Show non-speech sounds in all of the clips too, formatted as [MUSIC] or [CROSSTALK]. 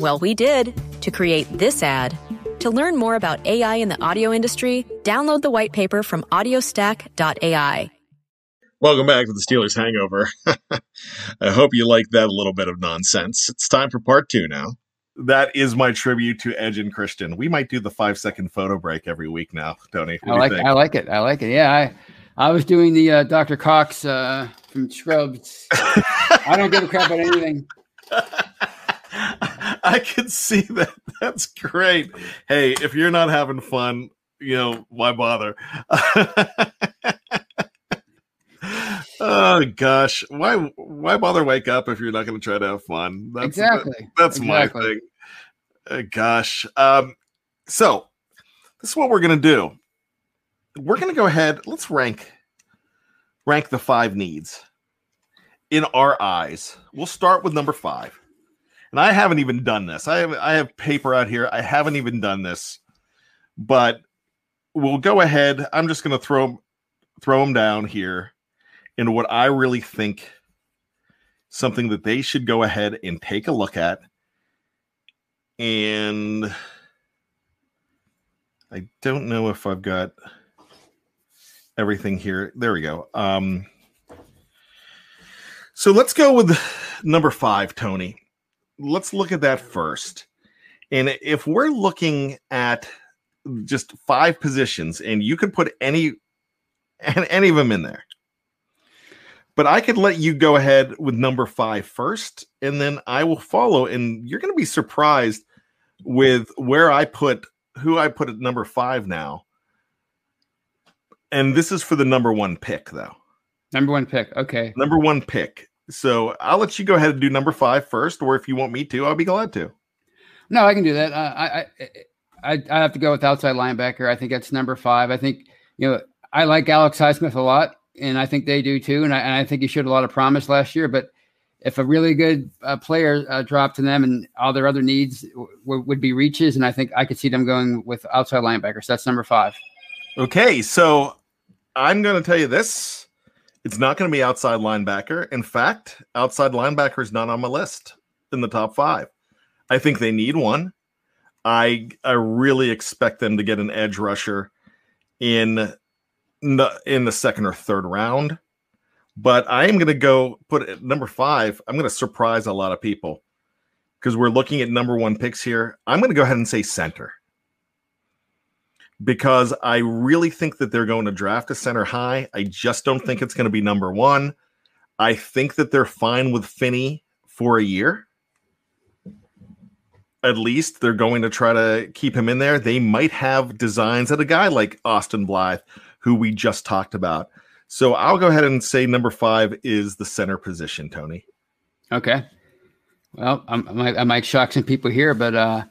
Well, we did to create this ad. To learn more about AI in the audio industry, download the white paper from audiostack.ai. Welcome back to the Steelers Hangover. [LAUGHS] I hope you like that little bit of nonsense. It's time for part two now. That is my tribute to Edge and Christian. We might do the five second photo break every week now, Tony. What I like you? I like it. I like it. Yeah, I I was doing the uh, Dr. Cox uh, from Scrubs. [LAUGHS] I don't give a crap about anything. [LAUGHS] [LAUGHS] I can see that. That's great. Hey, if you're not having fun, you know, why bother? [LAUGHS] oh gosh. Why why bother wake up if you're not gonna try to have fun? That's Exactly. that's Exactly. my thing. Uh, gosh. Um so this is what we're gonna do. We're gonna go ahead, let's rank rank the five needs in our eyes. We'll start with number five. And I haven't even done this. I have I have paper out here. I haven't even done this, but we'll go ahead. I'm just going to throw throw them down here in what I really think something that they should go ahead and take a look at. And I don't know if I've got everything here. There we go. Um, so let's go with number five, Tony. Let's look at that first. And if we're looking at just five positions, and you could put any and [LAUGHS] any of them in there, but I could let you go ahead with number five first, and then I will follow. And you're going to be surprised with where I put who I put at number five now. And this is for the number one pick, though. Number one pick. Okay. Number one pick. So I'll let you go ahead and do number five first, or if you want me to, I'll be glad to. No, I can do that. Uh, I, I I I have to go with outside linebacker. I think that's number five. I think you know I like Alex Highsmith a lot, and I think they do too. And I, and I think he showed a lot of promise last year. But if a really good uh, player uh, dropped to them, and all their other needs w- would be reaches, and I think I could see them going with outside linebackers. That's number five. Okay, so I'm going to tell you this. It's not going to be outside linebacker. In fact, outside linebacker is not on my list in the top five. I think they need one. I I really expect them to get an edge rusher in the in the second or third round. But I am going to go put at number five. I'm going to surprise a lot of people because we're looking at number one picks here. I'm going to go ahead and say center because I really think that they're going to draft a center high. I just don't think it's going to be number one. I think that they're fine with Finney for a year. At least they're going to try to keep him in there. They might have designs at a guy like Austin Blythe, who we just talked about. So I'll go ahead and say number five is the center position, Tony. Okay. Well, I'm, I might, I might shock some people here, but uh,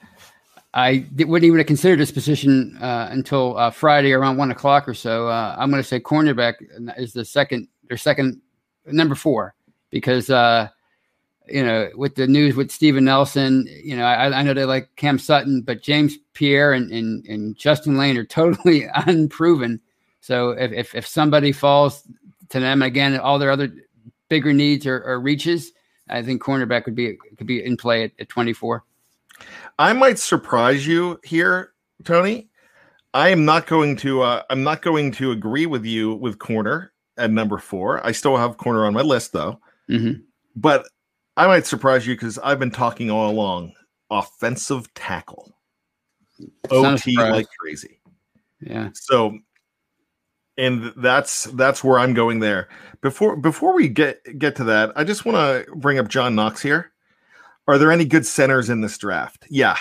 I wouldn't even consider this position uh, until uh, Friday around one o'clock or so. Uh, I'm going to say cornerback is the second, their second number four, because uh, you know with the news with Steven Nelson, you know I, I know they like Cam Sutton, but James Pierre and, and, and Justin Layne are [LAUGHS] totally unproven. So if, if, if somebody falls to them again, all their other bigger needs or, or reaches, I think cornerback would be could be in play at, at 24. I might surprise you here, Tony. I am not going to uh, I'm not going to agree with you with corner at number four. I still have corner on my list though. Mm-hmm. But I might surprise you because I've been talking all along offensive tackle. OT like crazy. Yeah. So and that's that's where I'm going there. Before before we get get to that, I just want to bring up John Knox here. Are there any good centers in this draft? Yeah.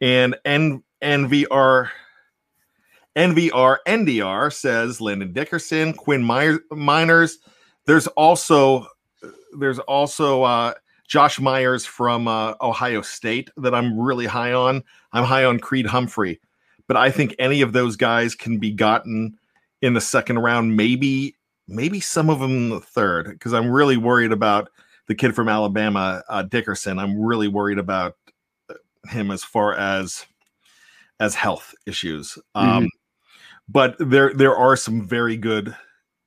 And N- NVR NVR NDR says Landon Dickerson, Quinn Myers, Meinerz. There's also there's also uh, Josh Myers from uh, Ohio State that I'm really high on. I'm high on Creed Humphrey, but I think any of those guys can be gotten in the second round, maybe maybe some of them in the third, because I'm really worried about the kid from Alabama, uh, Dickerson. I'm really worried about him as far as as health issues. Um, mm-hmm. But there there are some very good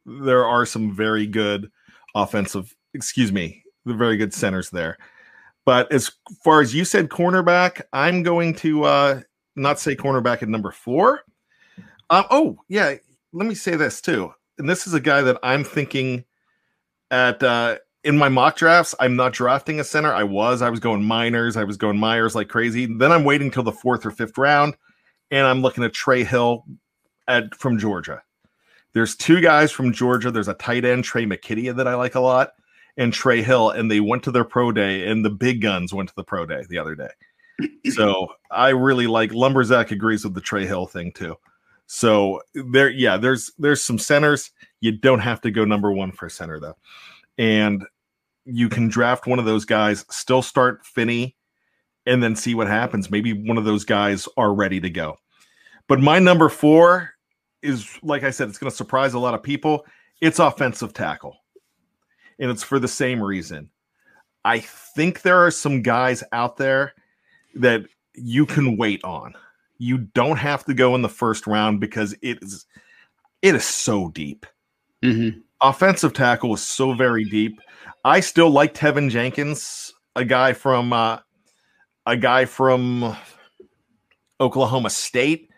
there are some very good offensive. Excuse me, the very good centers there. But as far as you said, cornerback, I'm going to uh, not say cornerback at number four. Uh, oh yeah, let me say this too. And this is a guy that I'm thinking at uh in my mock drafts, I'm not drafting a center. I was. I was going Meinerz. I was going Myers like crazy. Then I'm waiting till the fourth or fifth round, and I'm looking at Trey Hill at from Georgia. There's two guys from Georgia. There's a tight end, Trey McKitty, that I like a lot, and Trey Hill. And they went to their pro day, and the big guns went to the pro day the other day. [CLEARS THROAT] so I really like Lumberzack agrees with the Trey Hill thing too. So there, yeah, there's there's some centers. You don't have to go number one for center though, and you can draft one of those guys, still start Finney, and then see what happens. Maybe one of those guys are ready to go. But my number four is, like I said, it's going to surprise a lot of people. It's offensive tackle, and it's for the same reason. I think there are some guys out there that you can wait on you don't have to go in the first round because it is it is so deep. Mm-hmm. Offensive tackle is so very deep. I still like Teven Jenkins, a guy from uh, a guy from Oklahoma State,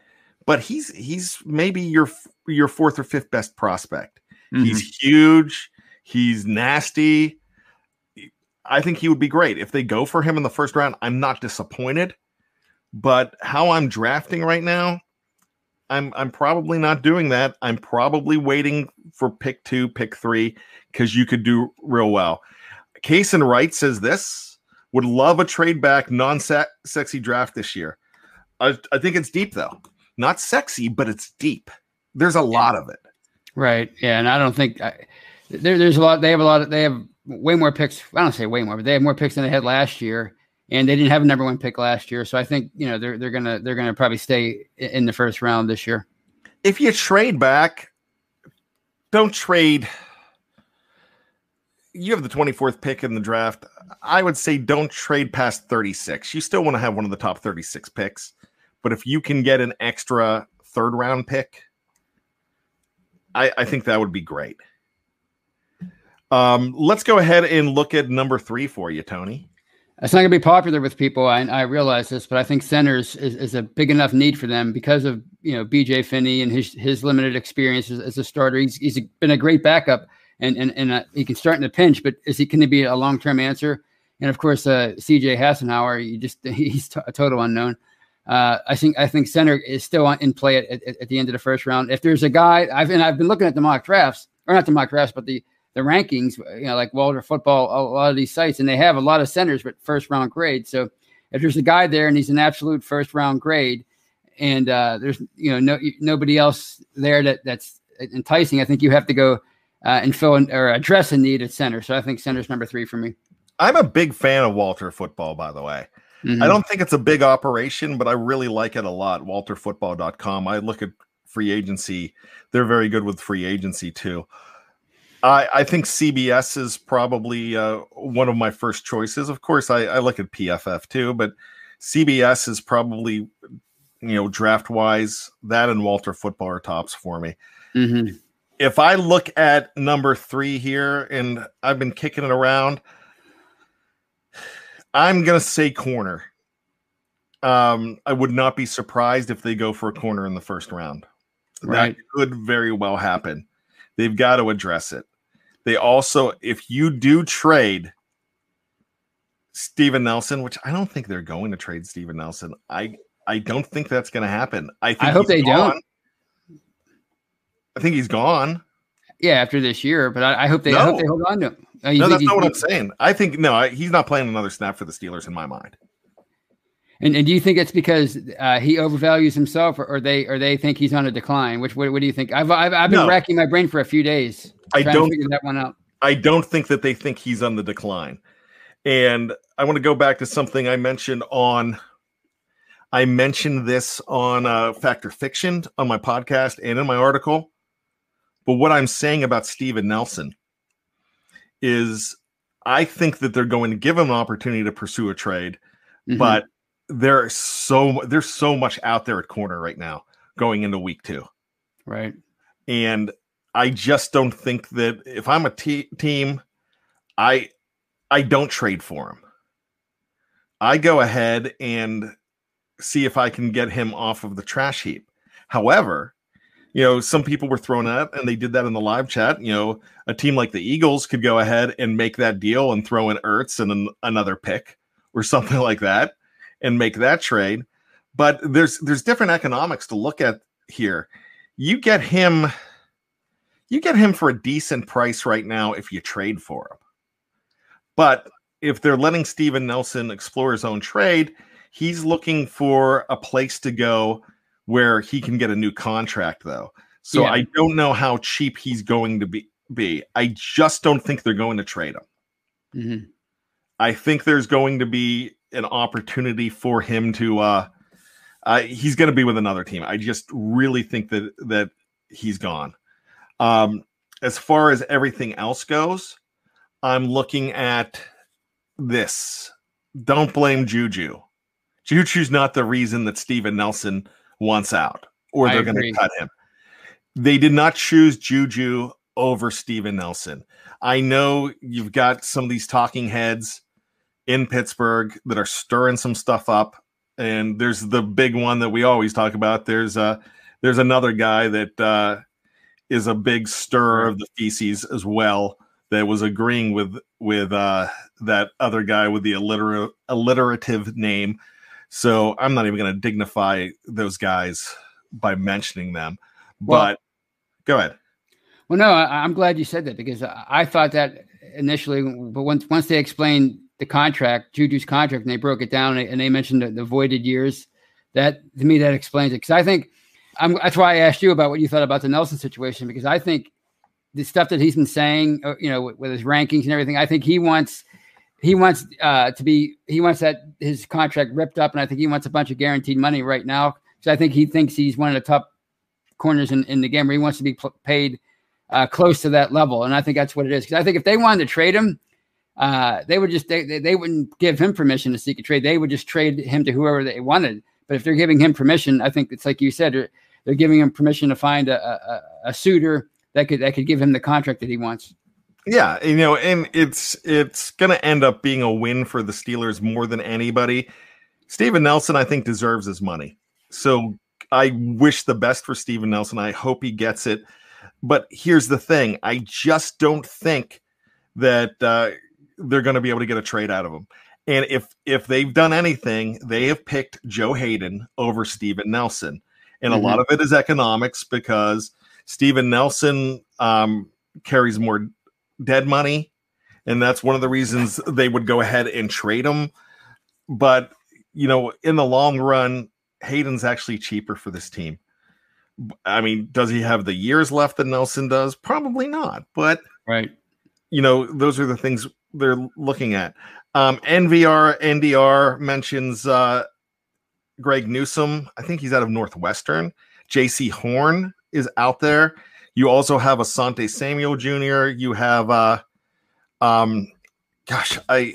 but he's he's maybe your your fourth or fifth best prospect. Mm-hmm. He's huge. He's nasty. I think he would be great if they go for him in the first round. I'm not disappointed. But how I'm drafting right now, I'm I'm probably not doing that. I'm probably waiting for pick two, pick three, because you could do real well. Case and Wright says this would love a trade back, non sexy draft this year. I, I think it's deep though. Not sexy, but it's deep. There's a lot of it. Right. Yeah. And I don't think I, there, there's a lot. They have a lot of, they have way more picks. I don't say way more, but they have more picks than they had last year and they didn't have a number one pick last year. So I think you know they're they're gonna they're gonna probably stay in the first round this year. If you trade back, don't trade. You have the 24th pick in the draft. I would say don't trade past 36. You still want to have one of the top 36 picks. But if you can get an extra third round pick, I, I think that would be great. Um, let's go ahead and look at number three for you, Tony. It's not going to be popular with people. I, I realize this, but I think centers is, is a big enough need for them because of you know BJ Finney and his his limited experience as, as a starter. He's, he's been a great backup, and and and uh, he can start in a pinch. But is he going to be a long term answer? And of course, uh, CJ Hassenauer, you just [LAUGHS] he's t- a total unknown. Uh, I think I think center is still in play at, at, at, the end of the first round. If there's a guy, I've and I've been looking at the mock drafts, or not the mock drafts, but the the rankings, you know, like Walter Football, a lot of these sites, and they have a lot of centers with first round grade. So if there's a guy there and he's an absolute first round grade, and uh, there's you know no nobody else there that that's enticing, I think you have to go uh, and fill in, or address a need at center. So I think center's number three for me. I'm a big fan of Walter football, by the way. Mm-hmm. I don't think it's a big operation, but I really like it a lot. WalterFootball.com. I look at free agency. They're very good with free agency too. I, I think CBS is probably uh, one of my first choices. Of course, I, I look at PFF too, but CBS is probably, you know, draft wise, that and Walter Football are tops for me. Mm-hmm. If I look at number three here, and I've been kicking it around, I'm gonna say corner. Um, I would not be surprised if they go for a corner in the first round. Right. That could very well happen. They've got to address it. They also, if you do trade Steven Nelson, which I don't think they're going to trade Steven Nelson. I I don't think that's going to happen. I think I hope they gone. don't. I think he's gone. Yeah, after this year, but I, I hope they no. I hope they hold on to him. Oh, no, that's not what I'm saying. I think no, I, he's not playing another snap for the Steelers in my mind. And, and do you think it's because uh, he overvalues himself, or, or, they or they think he's on a decline? Which what, what do you think? I've I've, I've been no. racking my brain for a few days. I don't figure that one out. I don't think that they think he's on the decline. And I want to go back to something I mentioned on. I mentioned this on uh, Fact or Fiction on my podcast and in my article. But what I'm saying about Steven Nelson is I think that they're going to give him an opportunity to pursue a trade, mm-hmm. but there's so there's so much out there at corner right now going into week two. Right. And I just don't think that if I'm a t- team, I I don't trade for him. I go ahead and see if I can get him off of the trash heap. However, you know, some people were thrown out and they did that in the live chat. You know, a team like the Eagles could go ahead and make that deal and throw in Ertz and an, another pick or [LAUGHS] something like that and make that trade. But there's there's different economics to look at here. You get him you get him for a decent price right now if you trade for him. But if they're letting Steven Nelson explore his own trade, he's looking for a place to go where he can get a new contract, though. So yeah. I don't know how cheap he's going to be. Be I just don't think they're going to trade him. Mm-hmm. I think there's going to be an opportunity for him to. uh, uh He's going to be with another team. I just really think that that he's gone. Um, as far as everything else goes, I'm looking at this. Don't blame Juju. Juju's not the reason that Steven Nelson wants out or they're going to cut him. They did not choose Juju over Steven Nelson. I know you've got some of these talking heads in Pittsburgh that are stirring some stuff up. And there's the big one that we always talk about. There's uh there's another guy that uh is a big stir of the feces as well that was agreeing with with uh, that other guy with the alliter- alliterative name. So I'm not even going to dignify those guys by mentioning them. Well, but go ahead. Well, no, I, am glad you said that because I, I thought that initially, but once once they explained the contract, Juju's contract, and they broke it down and they mentioned the, the voided years, that to me that explains it. Because I think I'm, that's why I asked you about what you thought about the Nelson situation because I think the stuff that he's been saying, uh, you know, with, with his rankings and everything, I think he wants he wants uh, to be he wants that his contract ripped up, and I think he wants a bunch of guaranteed money right now. because I think he thinks he's one of the top corners in, in the game where he wants to be pl- paid uh, close to that level, and I think that's what it is. Because I think if they wanted to trade him, uh, they would just they, they wouldn't give him permission to seek a trade. They would just trade him to whoever they wanted. But if they're giving him permission, I think it's like you said, they're giving him permission to find a, a, a suitor that could that could give him the contract that he wants. Yeah, you know, and it's it's going to end up being a win for the Steelers more than anybody. Steven Nelson, I think, deserves his money. So I wish the best for Steven Nelson. I hope he gets it. But here's the thing: I just don't think that uh, they're going to be able to get a trade out of him. And if if they've done anything, they have picked Joe Haden over Steven Nelson. And mm-hmm. a lot of it is economics because Steven Nelson um, carries more dead money. And that's one of the reasons they would go ahead and trade him. But, you know, in the long run, Haden's actually cheaper for this team. I mean, does he have the years left that Nelson does? Probably not. But right, you know, those are the things they're looking at. Um, NVR NDR mentions uh, Greg Newsome. I think he's out of Northwestern. Jaycee Horn is out there. You also have Asante Samuel Jr. You have uh um gosh, I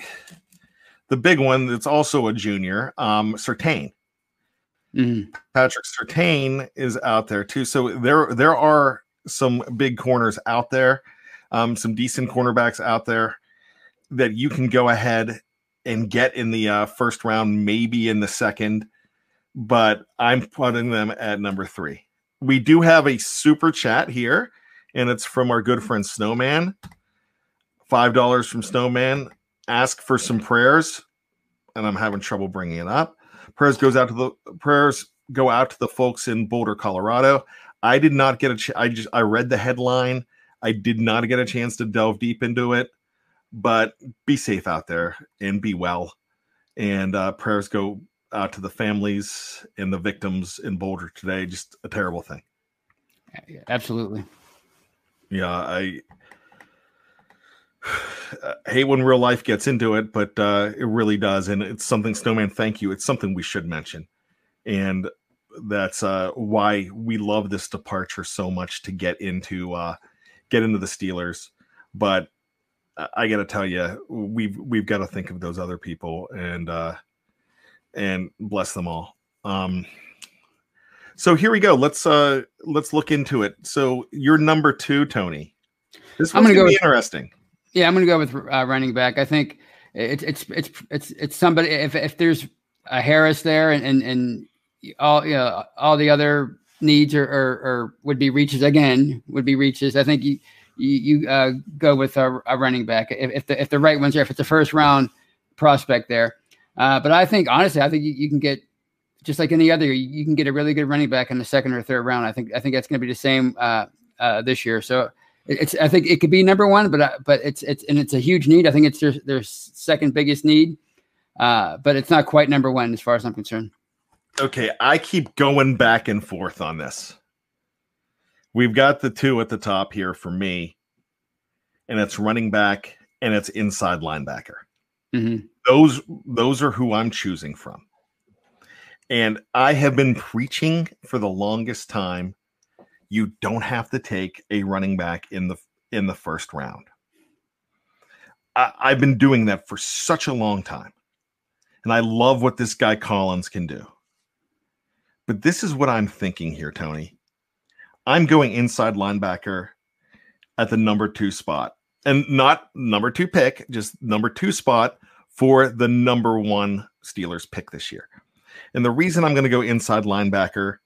the big one that's also a junior, um Surtain. Mm-hmm. Patrick Surtain is out there too. So there there are some big corners out there, um, some decent cornerbacks out there that you can go ahead and get in the uh, first round, maybe in the second, but I'm putting them at number three. We do have a super chat here, and it's from our good friend Snowman. Five dollars from Snowman. Ask for some prayers, and I'm having trouble bringing it up. Prayers goes out to the prayers go out to the folks in Boulder, Colorado. I did not get a. Ch- I just I read the headline. I did not get a chance to delve deep into it, but be safe out there and be well. And uh, prayers go out to the families and the victims in Boulder today. Just a terrible thing. Absolutely. Yeah, I, [SIGHS] I hate when real life gets into it, but uh, it really does, and it's something. Snowman, thank you. It's something we should mention, and that's uh, why we love this departure so much to get into uh, get into the Steelers. But I got to tell you, we've we've got to think of those other people and uh, and bless them all. Um, so here we go. Let's uh let's look into it. So you're number two, Tony. This I'm gonna gonna go be with- interesting. Yeah, I'm going to go with uh, running back. I think it's it's it's it's it's somebody. If if there's a Harris there and and and all you know all the other needs or or, or would be reaches again would be reaches. I think you you, you uh, go with a, a running back if, if the if the right one's there. If it's a first round prospect there, uh, but I think honestly, I think you, you can get just like any other, you can get a really good running back in the second or third round. I think I think that's going to be the same uh, uh, this year. So it's I think it could be number one, but uh, but it's it's and it's a huge need. I think it's their their second biggest need, uh, but it's not quite number one as far as I'm concerned. Okay, I keep going back and forth on this. We've got the two at the top here for me, and it's running back and it's inside linebacker. hmm those those are who I'm choosing from. And I have been preaching for the longest time you don't have to take a running back in the in the first round. I, I've been doing that for such a long time. And I love what this guy Collins can do. But this is what I'm thinking here, Tony. I'm going inside linebacker at the number two spot. And not number two pick, just number two spot for the number one Steelers pick this year. And the reason I'm going to go inside linebacker,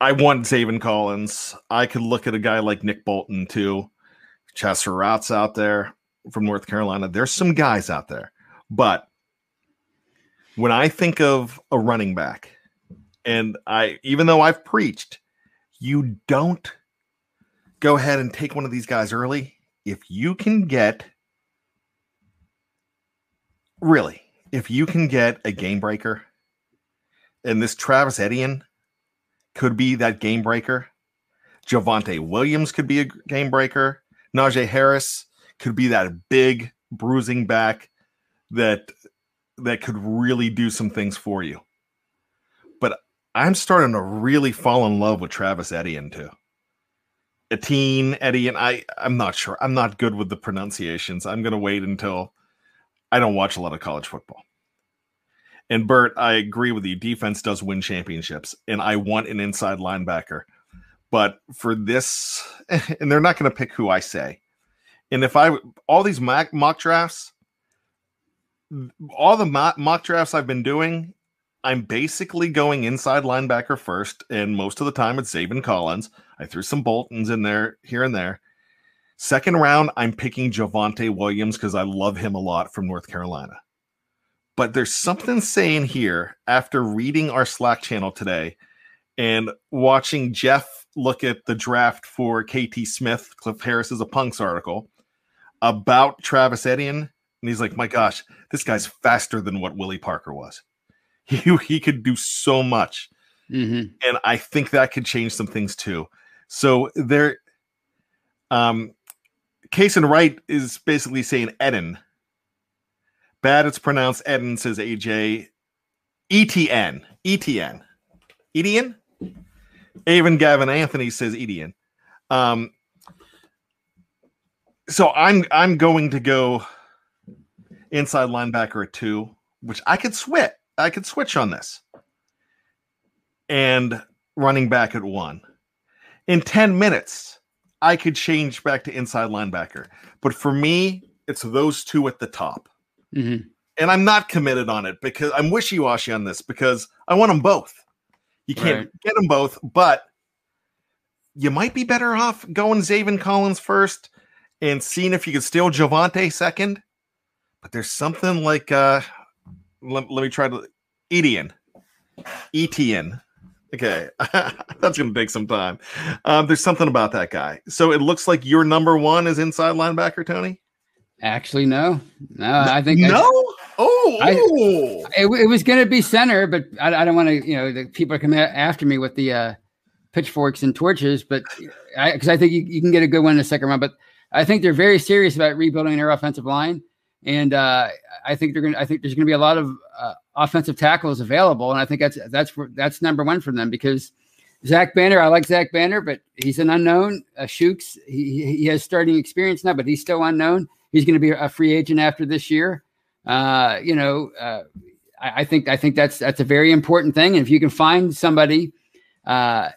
I want Zaven Collins. I could look at a guy like Nick Bolton too. Chazz Surratt out there from North Carolina. There's some guys out there. But when I think of a running back, and I, even though I've preached, you don't go ahead and take one of these guys early. If you can get really, if you can get a game breaker, and this Travis Etienne could be that game breaker, Javonte Williams could be a game breaker, Najee Harris could be that big bruising back that that could really do some things for you. I'm starting to really fall in love with Travis Etienne too. Etienne, Etienne, I I'm not sure. I'm not good with the pronunciations. I'm gonna wait until I don't watch a lot of college football. And Bert, I agree with you. Defense does win championships, and I want an inside linebacker. But for this, [LAUGHS] and they're not going to pick who I say. And if I all these mock, mock drafts, all the mock, mock drafts I've been doing, I'm basically going inside linebacker first, and most of the time it's Zaven Collins. I threw some Boltons in there here and there. Second round, I'm picking Javonte Williams because I love him a lot from North Carolina. But there's something saying here after reading our Slack channel today and watching Jeff look at the draft for KT Smith, Cliff Harris is a punks article about Travis Etienne. And he's like, my gosh, this guy's faster than what Willie Parker was. [LAUGHS] He, he could do so much. Mm-hmm. and I think that could change some things too. So there, um, Case and Wright is basically saying Eden. Bad, it's pronounced Eden, says AJ. ETN. ETN. Edian? Avon Gavin Anthony says Edian. Um, so I'm I'm going to go inside linebacker at two, which I could switch. I could switch on this. And running back at one. In 10 minutes, I could change back to inside linebacker. But for me, it's those two at the top. Mm-hmm. And I'm not committed on it because I'm wishy washy on this because I want them both. You can't Right. get them both, but you might be better off going Zaven Collins first and seeing if you could steal Javonte second. But there's something like uh let, let me try to Etienne. Etienne. Okay. [LAUGHS] That's gonna take some time. Um, there's something about that guy. So it looks like your number one is inside linebacker, Tony. Actually, no, no. I think no. oh, I- oh. it, it was going to be center, but I, I don't want to. You know, the people are coming after me with the uh, pitchforks and torches, but I because I, think you, you can get a good one in the second round. But I think they're very serious about rebuilding their offensive line, and uh, I think they're going. I think there's going to be a lot of uh, offensive tackles available, and I think that's that's that's number one for them because Zach Banner. I like Zach Banner, but he's an unknown. Uh, Chuks, he he has starting experience now, but he's still unknown. He's going to be a free agent after this year. Uh, you know, uh, I, I think I think that's that's a very important thing. And if you can find somebody uh,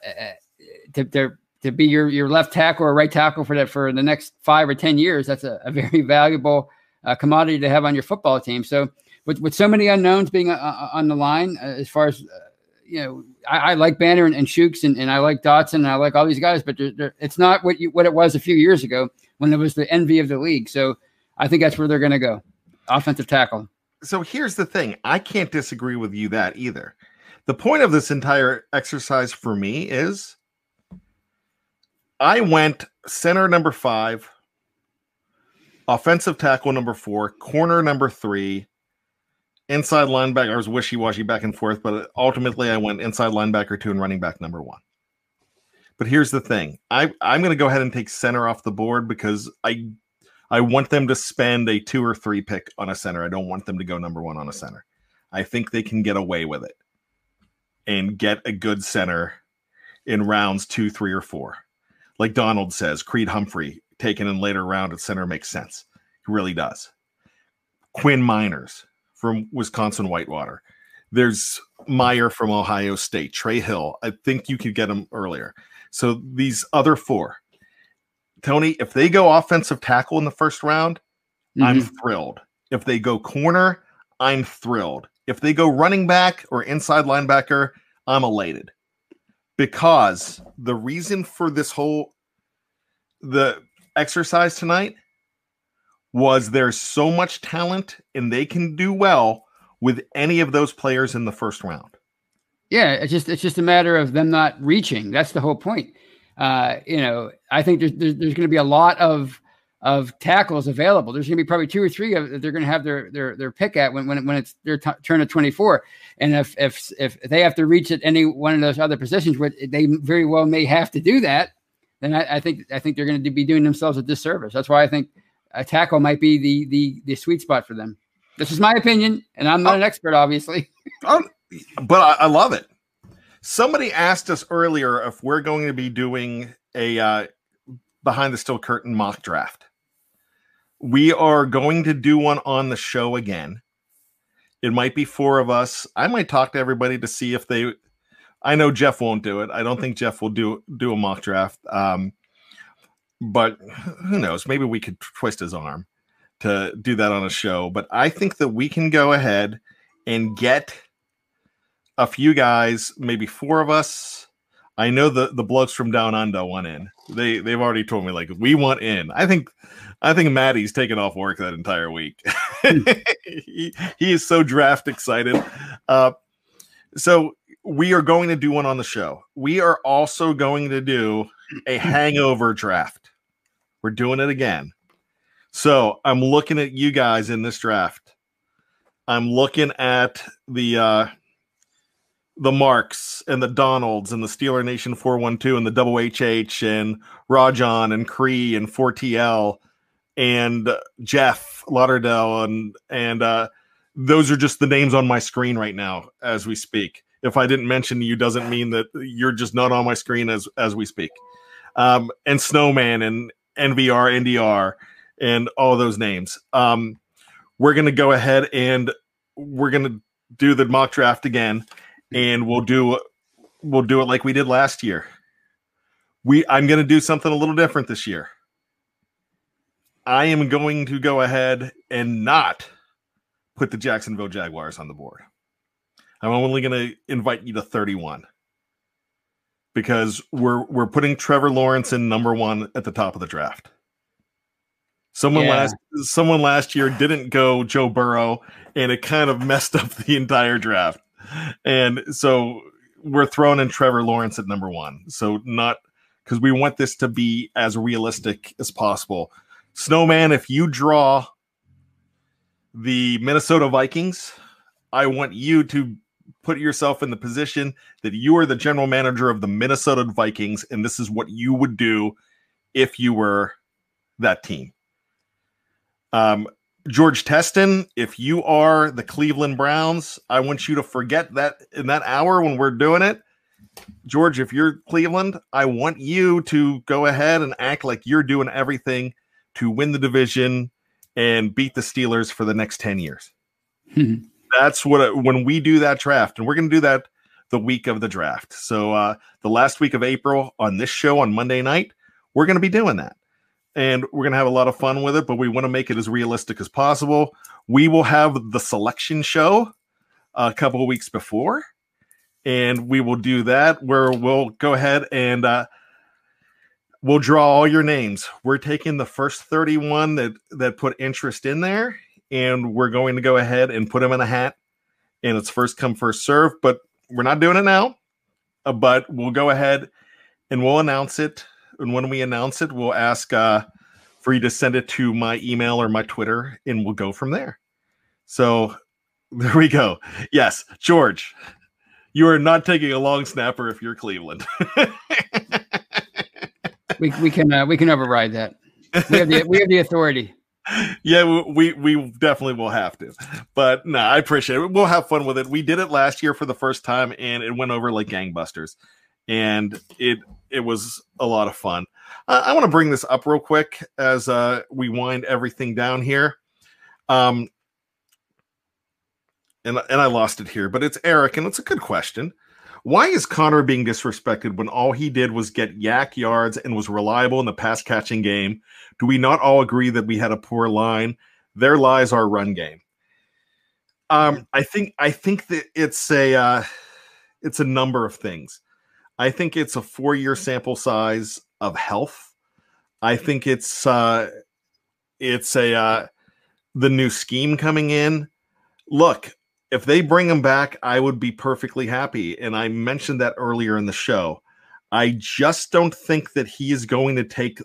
to, to to be your your left tackle or right tackle for that for the next five or ten years, that's a, a very [LAUGHS] valuable uh, commodity to have on your football team. So with with so many unknowns being uh, uh, on the line, uh, as far as uh, you know, I, I like Banner and, and Chuks and, and I like Dotson and I like all these guys, but they're, they're, it's not what you, what it was a few years ago when it was the envy of the league. So I think that's where they're going to go, offensive tackle. so here's the thing i can't disagree with you that either the point of this entire exercise for me is i went center number five offensive tackle number four corner number three inside linebacker i was wishy-washy back and forth but ultimately i went inside linebacker two and running back number one but here's the thing I, i'm going to go ahead and take center off the board because i I want them to spend a two or three pick on a center. I don't want them to go number one on a center. I think they can get away with it and get a good center in rounds two, three, or four. Like Donald says, Creed Humphrey taken in later round at center makes sense. He really does. Quinn Meinerz from Wisconsin Whitewater. There's Meyer from Ohio State, Trey Hill. I think you could get him earlier. So these other four, Tony, if they go offensive tackle in the first round, I'm Mhm. thrilled. If they go corner, I'm thrilled. If they go running back or inside linebacker, I'm elated. Because the reason for this whole the exercise tonight was there's so much talent and they can do well with any of those players in the first round. Yeah, it's just it's just a matter of them not reaching. That's the whole point. Uh, you know, I think there's there's, there's going to be a lot of of tackles available. There's going to be probably two or three of that they're going to have their their their pick at when when, when it's their t- turn of 24. And if if if they have to reach at any one of those other positions, which they very well may have to do that, then I, I think I think they're going to be doing themselves a disservice. That's why I think a tackle might be the the the sweet spot for them. This is my opinion, and I'm not an expert, obviously. [LAUGHS] Um, but I, I love it. Somebody asked us earlier if we're going to be doing a uh, behind the steel curtain mock draft. We are going to do one on the show again. It might be four of us. I might talk to everybody to see if they. I know Jeff won't do it. I don't think Jeff will do do a mock draft. Um, but who knows? Maybe we could twist his arm to do that on a show. But I think that we can go ahead and get a few guys, maybe four of us. I know the the blokes from down under want in. They they've already told me like we want in. I think I think Maddie's taken off work that entire week. [LAUGHS] he, he is so draft excited. Uh, so we are going to do one on the show. We are also going to do a [LAUGHS] hangover draft. We're doing it again. So I'm looking at you guys in this draft. I'm looking at the uh the Marks and the Donalds and the Steeler Nation 412 and the Double HH and Rajon and Cree and 4TL and Jeff Lauderdale and and uh, those are just the names on my screen right now as we speak. If I didn't mention you, doesn't mean that you're just not on my screen as as we speak. Um, and Snowman and NVR, NDR, and all those names. Um, we're gonna go ahead and we're gonna do the mock draft again and we'll do we'll do it like we did last year. We I'm going to do something a little different this year. I am going to go ahead and not put the Jacksonville Jaguars on the board. I'm only going to invite you to 31 because we're we're putting Trevor Lawrence in number 1 at the top of the draft. Someone yeah. last someone last year didn't go Joe Burrow and it kind of [LAUGHS] messed up the entire draft and so we're throwing in Trevor Lawrence at number one. So not because we want this to be as realistic as possible. Snowman, if you draw the Minnesota Vikings, I want you to put yourself in the position that you are the general manager of the Minnesota Vikings, and this is what you would do if you were that team. Um, George Teston, if you are the Cleveland Browns, I want you to forget that in that hour when we're doing it. George, if you're Cleveland, I want you to go ahead and act like you're doing everything to win the division and beat the Steelers for the next 10 years. [LAUGHS] That's what when we do that draft, and we're going to do that the week of the draft. So, uh, the last week of April on this show on Monday night, we're going to be doing that and we're going to have a lot of fun with it, but we want to make it as realistic as possible. We will have the selection show a couple of weeks before, and we will do that where we'll go ahead and uh, we'll draw all your names. We're taking the first 31 that that put interest in there, and we're going to go ahead and put them in a hat, and it's first come first serve. But we're not doing it now, uh, but we'll go ahead and we'll announce it and when we announce it, we'll ask uh, for you to send it to my email or my Twitter, and we'll go from there. So [LAUGHS] there we go. Yes, George, you are not taking a long snapper if you're Cleveland. [LAUGHS] we we can uh, we can override that. We have the we have the authority. Yeah, we we definitely will have to. But no, I appreciate it. We'll have fun with it. We did it last year for the first time, and it went over like gangbusters and it it was a lot of fun. I want to bring this up real quick as uh, we wind everything down here. Um, and and I lost it here, but it's Eric, and it's a good question. Why is Connor being disrespected when all he did was get YAC yards and was reliable in the pass catching game? Do we not all agree that we had a poor line? There lies our run game. Um, I think I think that it's a uh, it's a number of things. I think it's a four year sample size of health. I think it's uh, it's a uh, the new scheme coming in. Look, if they bring him back, I would be perfectly happy. And I mentioned that earlier in the show. I just don't think that he is going to take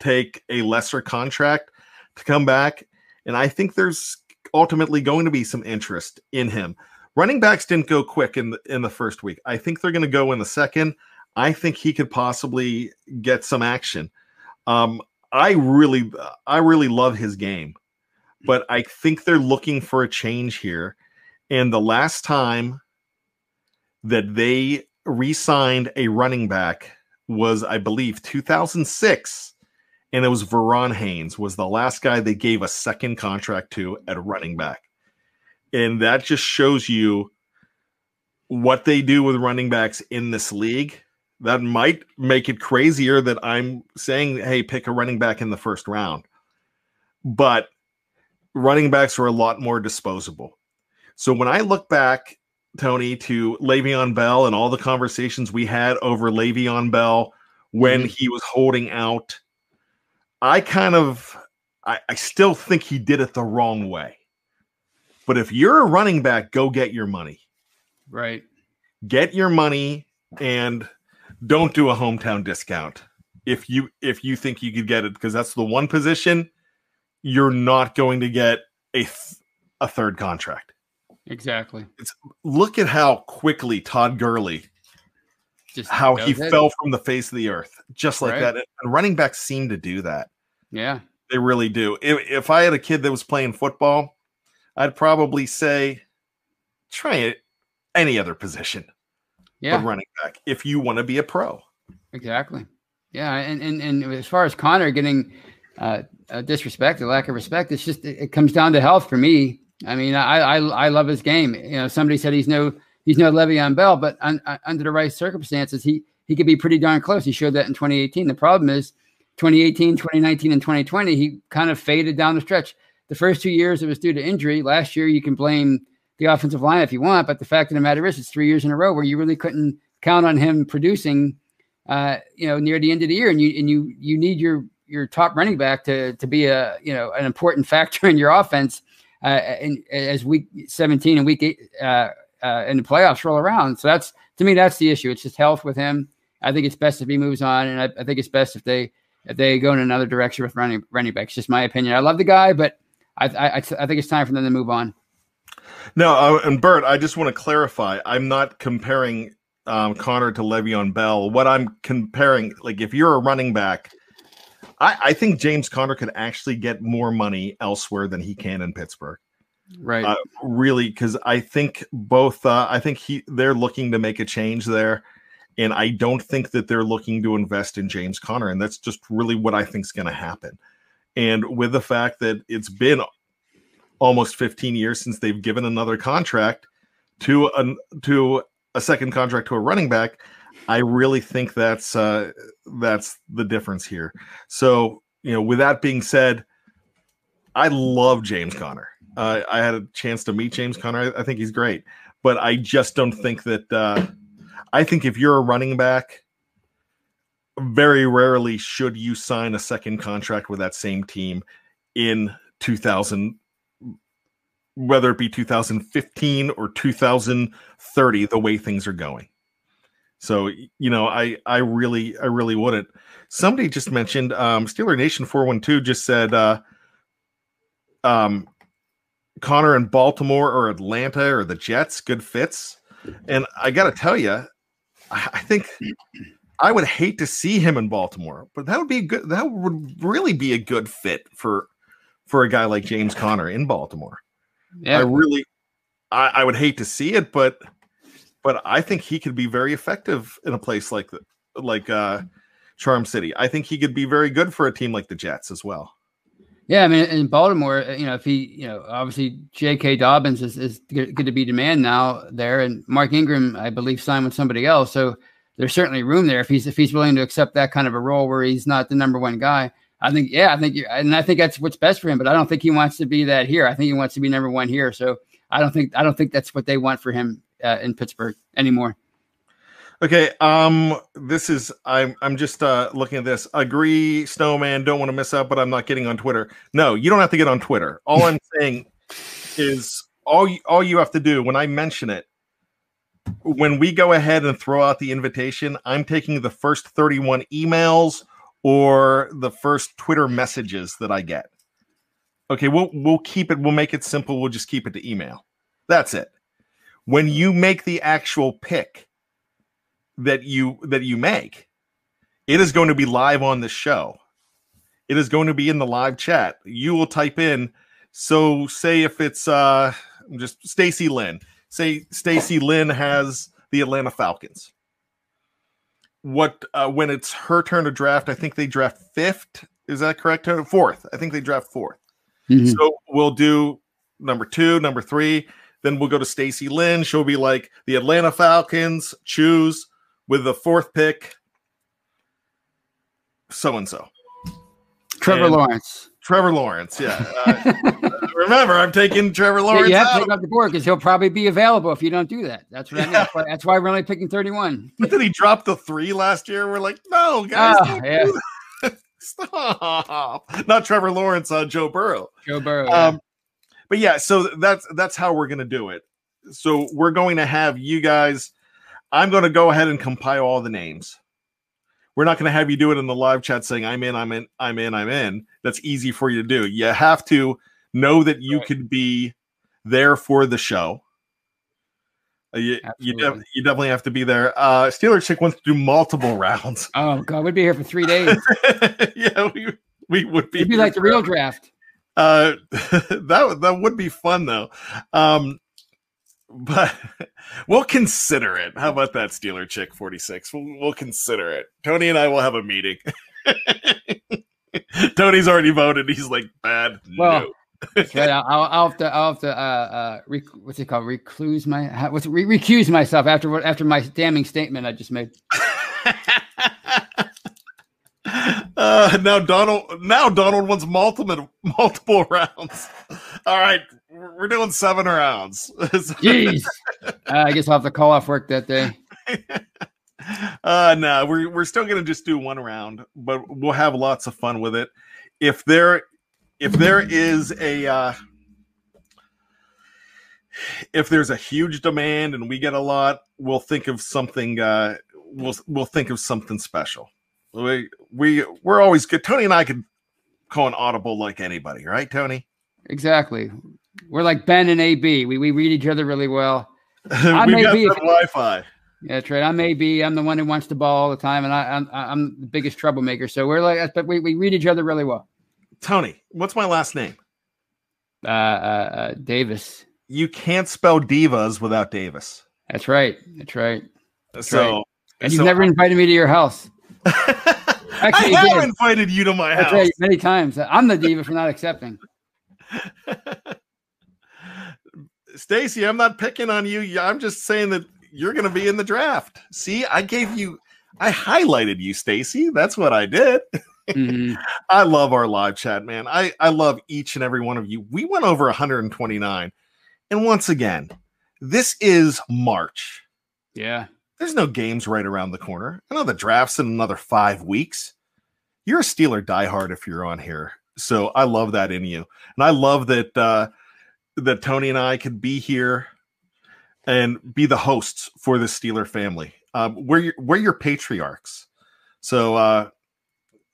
take a lesser contract to come back. And I think there's ultimately going to be some interest in him. Running backs didn't go quick in the, in the first week. I think they're going to go in the second. I think he could possibly get some action. Um, I really, I really love his game, but I think they're looking for a change here. And the last time that they re-signed a running back was, I believe, 2006, and it was Verron Haynes was the last guy they gave a second contract to at running back and that just shows you what they do with running backs in this league. That might make it crazier that I'm saying, hey, pick a running back in the first round. But running backs are a lot more disposable. So when I look back, Tony, to Le'Veon Bell and all the conversations we had over Le'Veon Bell when mm-hmm. he was holding out, I kind of I, I still think he did it the wrong way. But if you're a running back, go get your money. Right. Get your money and don't do a hometown discount if you if you think you could get it because that's the one position you're not going to get a th- a third contract. Exactly. It's look at how quickly Todd Gurley, Just how he ahead. fell from the face of the earth, just like Right. that. And running backs seem to do that. Yeah. They really do. If, if I had a kid that was playing football, I'd probably say try it any other position Yeah. but running back if you want to be a pro. Exactly. Yeah, and and, and as far as Connor getting uh, uh, disrespected, lack of respect, it's just it, it comes down to health for me. I mean, I, I I love his game. You know, somebody said he's no he's no Le'Veon Bell, but un, un- under the right circumstances, he he could be pretty darn close. He showed that in 2018. The problem is 2018, 2019, and 2020, he kind of faded down the stretch. The first two years it was due to injury. Last year, you can blame the offensive line if you want, but the fact of the matter is, it's three years in a row where you really couldn't count on him producing uh, you know, near the end of the year, and you and you you need your your top running back to to be a you know an important [LAUGHS] factor in your offense. Uh, and as week 17 and week eight uh, uh, in the playoffs roll around, so that's to me that's the issue. It's just health with him. I think it's best if he moves on, and I, I think it's best if they if they go in another direction with running running backs. Just my opinion. I love the guy, but I I, I think it's time for them to move on. No, uh, and Bert, I just want to clarify. I'm not comparing um, Conner to Le'Veon Bell. What I'm comparing, like, if you're a running back, I, I think James Conner could actually get more money elsewhere than he can in Pittsburgh. Right. Uh, really, because I think both. Uh, I think he they're looking to make a change there, and I don't think that they're looking to invest in James Conner, and that's just really what I think is going to happen. And with the fact that it's been almost 15 years since they've given another contract to a to a second contract to a running back, I really think that's uh, that's the difference here. So you know, with that being said, I love James Conner. Uh, I had a chance to meet James Conner. I, I think he's great, but I just don't think that. Uh, I think if you're a running back, very rarely should you sign a second contract with that same team in 2000 whether it be 2015 or 2030 the way things are going so you know i i really i really wouldn't somebody just mentioned um steeler nation 412 just said uh um conner in baltimore or atlanta or the jets good fits and i gotta tell you I, I think I would hate to see him in Baltimore, but that would be a good. That would really be a good fit for for a guy like James Conner in Baltimore. I really, I, I would hate to see it, but but I think he could be very effective in a place like the like uh Charm City. I think he could be very good for a team like the Jets as well. Yeah, I mean, in Baltimore, uh, you know, if he, you know, obviously J.K. Dobbins is, is good to be demand now there, and Mark Ingram, I believe, signed with somebody else. So there's certainly room there if he's if he's willing to accept that kind of a role where he's not the number one guy. I think, yeah, I think, and I think that's what's best for him. But I don't think he wants to be that here. I think he wants to be number one here. So I don't think I don't think that's what they want for him uh, in Pittsburgh anymore. Okay, um, this is I'm I'm just uh looking at this. Agree, Snowman. Don't want to miss out, but I'm not getting on Twitter. No, you don't have to get on Twitter. All I'm [LAUGHS] saying is all you, all you have to do when I mention it. When we go ahead and throw out the invitation, I'm taking the first 31 emails or the first Twitter messages that I get. Okay, we'll we'll keep it. We'll make it simple. We'll just keep it to email. That's it. When you make the actual pick that you that you make it is going to be live on the show. It is going to be in the live chat. You will type in so say if it's uh just stacy lynn. Say stacy lynn has the atlanta falcons. What uh, when it's her turn to draft i think they draft fifth. Is that correct? Fourth. I think they draft fourth. Mhm. so we'll do number two, number three. Then we'll go to Stacy Lynn. She'll be like the Atlanta Falcons choose with the fourth pick. So and so, Trevor Lawrence. Trevor Lawrence. Yeah. Uh, [LAUGHS] remember, I'm taking Trevor Yeah, Lawrence you have to out. take off the board because he'll probably be available if you don't do that. That's what I mean. Yeah. That's, why, that's why we're only picking 31. But then he dropped the three last year. We're like, no, guys, don't yeah. [LAUGHS] stop. Not Trevor Lawrence, uh, Joe Burrow. Joe Burrow. yeah. But yeah, so that's that's how we're gonna do it. So we're going to have you guys. I'm going to go ahead and compile all the names. We're not going to have you do it in the live chat saying I'm in, I'm in, I'm in, I'm in. That's easy for you to do. You have to know that you Right. could be there for the show. Uh, you, you, def- you, definitely have to be there. Uh, Steeler Chick wants to do multiple [LAUGHS] rounds. Oh God, we'd be here for three days. [LAUGHS] yeah, we we would be. It'd be like the real draft. Uh, [LAUGHS] that that would be fun though. Um, but [LAUGHS] we'll consider it. How about that, Steeler Chick Forty Six? We'll, we'll consider it. Tony and I will have a meeting. [LAUGHS] Tony's already voted. He's like bad. Well, no. right. I'll, I'll, have to. I'll have to. Uh, uh, rec- what's it called? Recluse my. What's re- recuse myself after what? After my damning statement I just made. Uh, now Donald. Now Donald wants multiple multiple [LAUGHS] rounds. All right, we're doing seven rounds. [LAUGHS] Jeez. Uh, I guess I'll have to call off work that day. [LAUGHS] uh no we're we're still gonna just do one round but we'll have lots of fun with it if there if there is a uh if there's a huge demand and we get a lot we'll think of something uh we'll we'll think of something special we we we're always good tony and i could call an audible like anybody right tony exactly we're like ben and ab we, we read each other really well [LAUGHS] I we got the wi-fi yeah, that's right. I'm AB. I'm the one who wants the ball all the time, and I, I'm I'm the biggest troublemaker. So we're like, but we, we read each other really well. Tony, what's my last name? Uh, uh, uh, Davis. You can't spell divas without Davis. That's right. That's right. That's so, right. and so you've never invited me to your house. Actually, I have invited you to my That's house right, many times. I'm the diva for not accepting. [LAUGHS] Stacy, I'm not picking on you. I'm just saying that you're going to be in the draft. See, I gave you, I highlighted you, Stacy. That's what I did. Mm-hmm. [LAUGHS] I love our live chat, man. I I love each and every one of you. We went over 129, and once again, this is March. Yeah, there's no games right around the corner. I know the draft's in another five weeks. You're a Steeler diehard if you're on here, so I love that in you, and I love that uh, that Tony and I could be here and be the hosts for the Steeler family. Um, we're your, we're your patriarchs. So uh,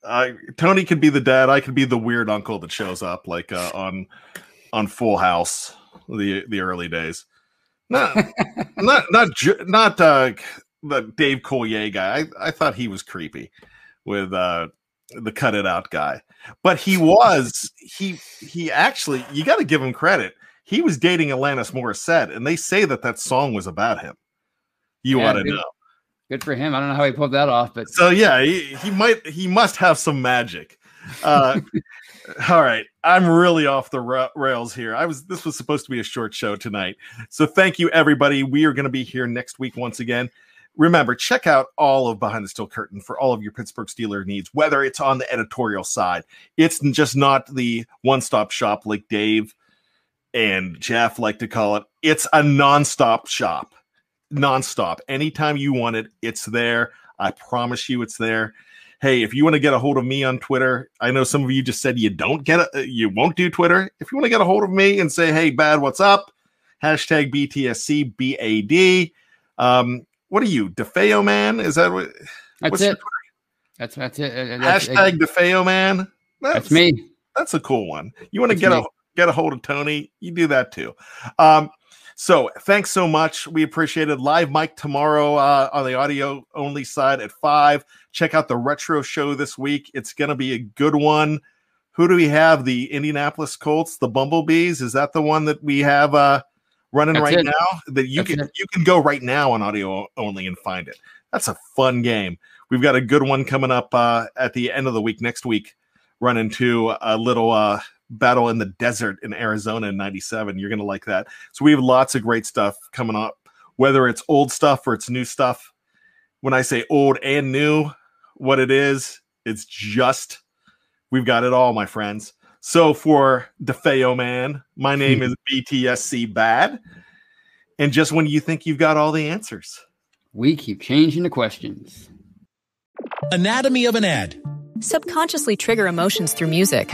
I, Tony could be the dad. I could be the weird uncle that shows up, like uh, on on Full House, the the early days. [LAUGHS] Not not not not uh, the Dave Coulier guy. I, I thought he was creepy with uh, the cut it out guy, but he was he he actually. You got to give him credit he was dating Alanis Morissette, and they say that that song was about him. You yeah, ought to know. Good for him. I don't know how he pulled that off, but so yeah, he, he might he must have some magic. Uh, all right, I'm really off the ra- rails here. I was this was supposed to be a short show tonight, so thank you everybody. We are going to be here next week once again. Remember, check out all of Behind the Steel Curtain for all of your Pittsburgh Steeler needs, whether it's on the editorial side. It's just not the one stop shop like Dave and Jeff like to call it, it's a non-stop shop. Nonstop. Anytime you want it, it's there. I promise you it's there. Hey, if you want to get a hold of me on Twitter, I know some of you just said you don't get it, you won't do Twitter. If you want to get a hold of me and say, hey, bad, what's up? Hashtag BTSC BAD. Um, what are you, DeFeo man? Is that what? That's it. That's that's it. That's, Hashtag DeFeo man. That's, that's, me. That's a cool one. You want to get me. a get a hold of Tony, you do that too. Um, so thanks so much. We appreciate it. Live mic tomorrow uh, on the audio only side at five. Check out the retro show this week. It's going to be a good one. Who do we have? The Indianapolis Colts, the Bumblebees. Is that the one that we have uh, running That's right it. now? That you That's can it. you can go right now on audio only and find it. That's a fun game. We've got a good one coming up uh, at the end of the week next week. Run into a little uh, battle in the desert in Arizona in 97. You're going to like that. So we have lots of great stuff coming up, whether it's old stuff or it's new stuff. When I say old and new, what it is, it's just we've got it all, my friends. So for DeFeo Man, my [LAUGHS] name is BTSC Bad. And just when you think you've got all the answers, we keep changing the questions. Anatomy of an ad. Subconsciously trigger emotions through music.